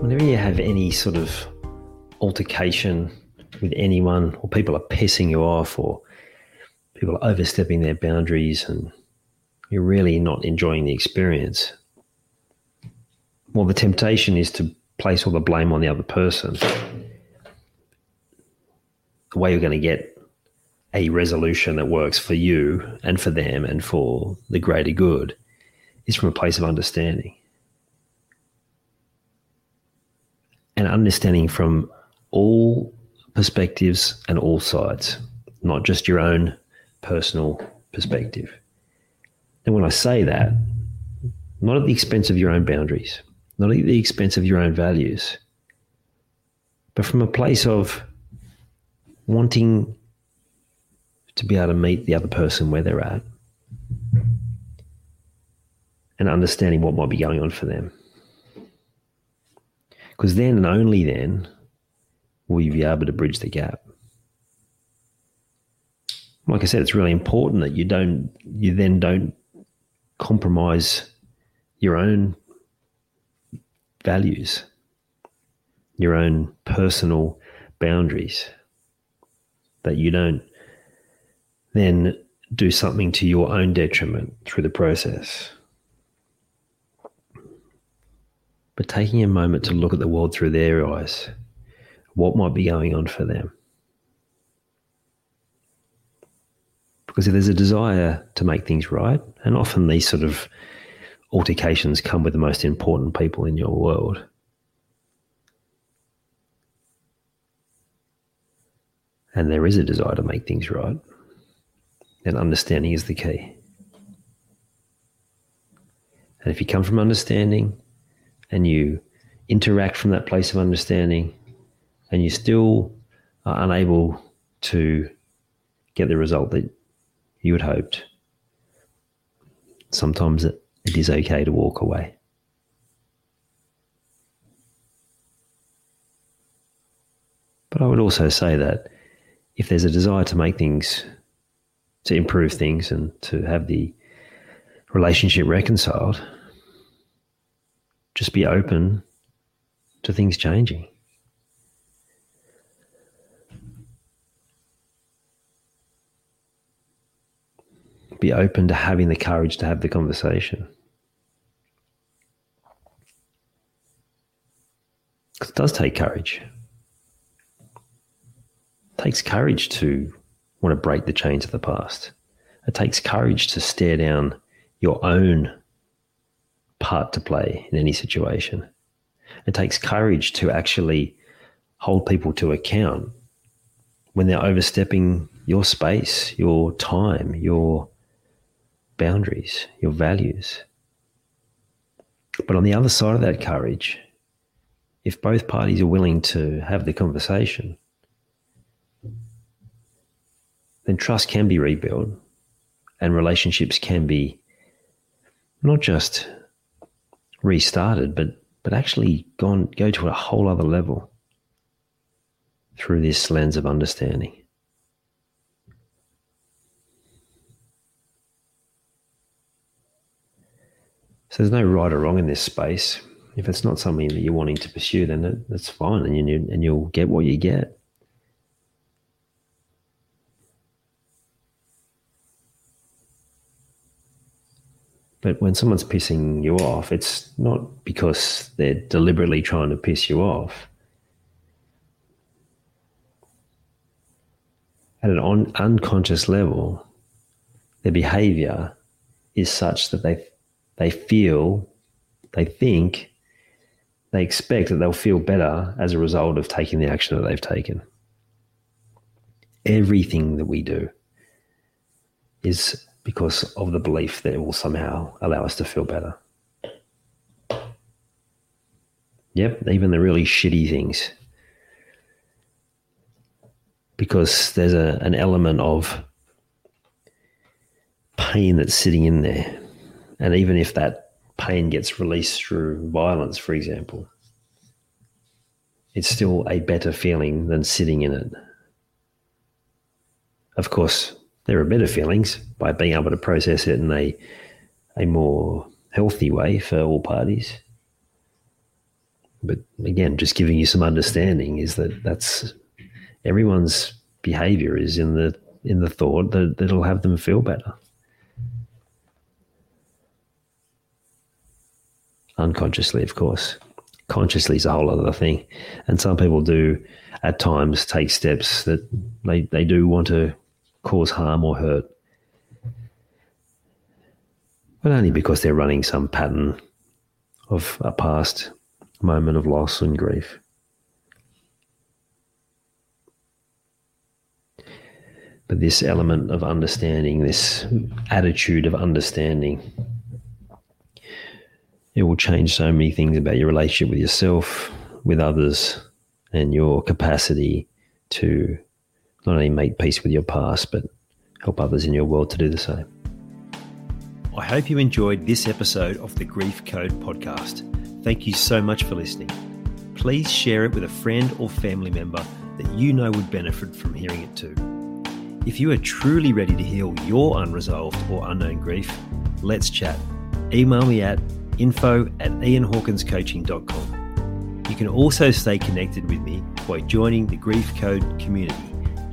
Whenever you have any sort of altercation with anyone, or people are pissing you off, or people are overstepping their boundaries, and you're really not enjoying the experience, well, the temptation is to place all the blame on the other person. The way you're going to get a resolution that works for you and for them and for the greater good is from a place of understanding. And understanding from all perspectives and all sides, not just your own personal perspective. And when I say that, not at the expense of your own boundaries, not at the expense of your own values, but from a place of wanting to be able to meet the other person where they're at and understanding what might be going on for them. Because then and only then will you be able to bridge the gap. Like I said, it's really important that you don't, you then don't compromise your own values, your own personal boundaries, that you don't then do something to your own detriment through the process. But taking a moment to look at the world through their eyes, what might be going on for them? Because if there's a desire to make things right, and often these sort of altercations come with the most important people in your world. And there is a desire to make things right, then understanding is the key. And if you come from understanding and you interact from that place of understanding and you still are unable to get the result that you had hoped, sometimes it it is okay to walk away. But I would also say that if there's a desire to make things, to improve things and to have the relationship reconciled, just be open to things changing. Be open to having the courage to have the conversation. Because It does take courage. It takes courage to want to break the chains of the past. It takes courage to stare down your own part to play in any situation. It takes courage to actually hold people to account when they're overstepping your space, your time, your boundaries, your values. But on the other side of that courage if both parties are willing to have the conversation, then trust can be rebuilt and relationships can be not just restarted, but, but actually gone, go to a whole other level through this lens of understanding. So there's no right or wrong in this space if it's not something that you're wanting to pursue, then that's fine, and you and you'll get what you get. But when someone's pissing you off, it's not because they're deliberately trying to piss you off. At an un- unconscious level, their behavior is such that they they feel, they think, they expect that they'll feel better as a result of taking the action that they've taken. Everything that we do is because of the belief that it will somehow allow us to feel better. Yep, even the really shitty things. Because there's a, an element of pain that's sitting in there. And even if that pain gets released through violence, for example, it's still a better feeling than sitting in it. Of course, there are better feelings by being able to process it in a, a more healthy way for all parties. But again, just giving you some understanding is that that's everyone's behavior is in the in the thought that it'll have them feel better. Unconsciously, of course. Consciously is a whole other thing. And some people do at times take steps that they, they do want to cause harm or hurt. But only because they're running some pattern of a past moment of loss and grief. But this element of understanding, this attitude of understanding, it will change so many things about your relationship with yourself, with others, and your capacity to not only make peace with your past, but help others in your world to do the same. I hope you enjoyed this episode of the Grief Code podcast. Thank you so much for listening. Please share it with a friend or family member that you know would benefit from hearing it too. If you are truly ready to heal your unresolved or unknown grief, let's chat. Email me at info at ianhawkinscoaching.com. You can also stay connected with me by joining the Grief Code community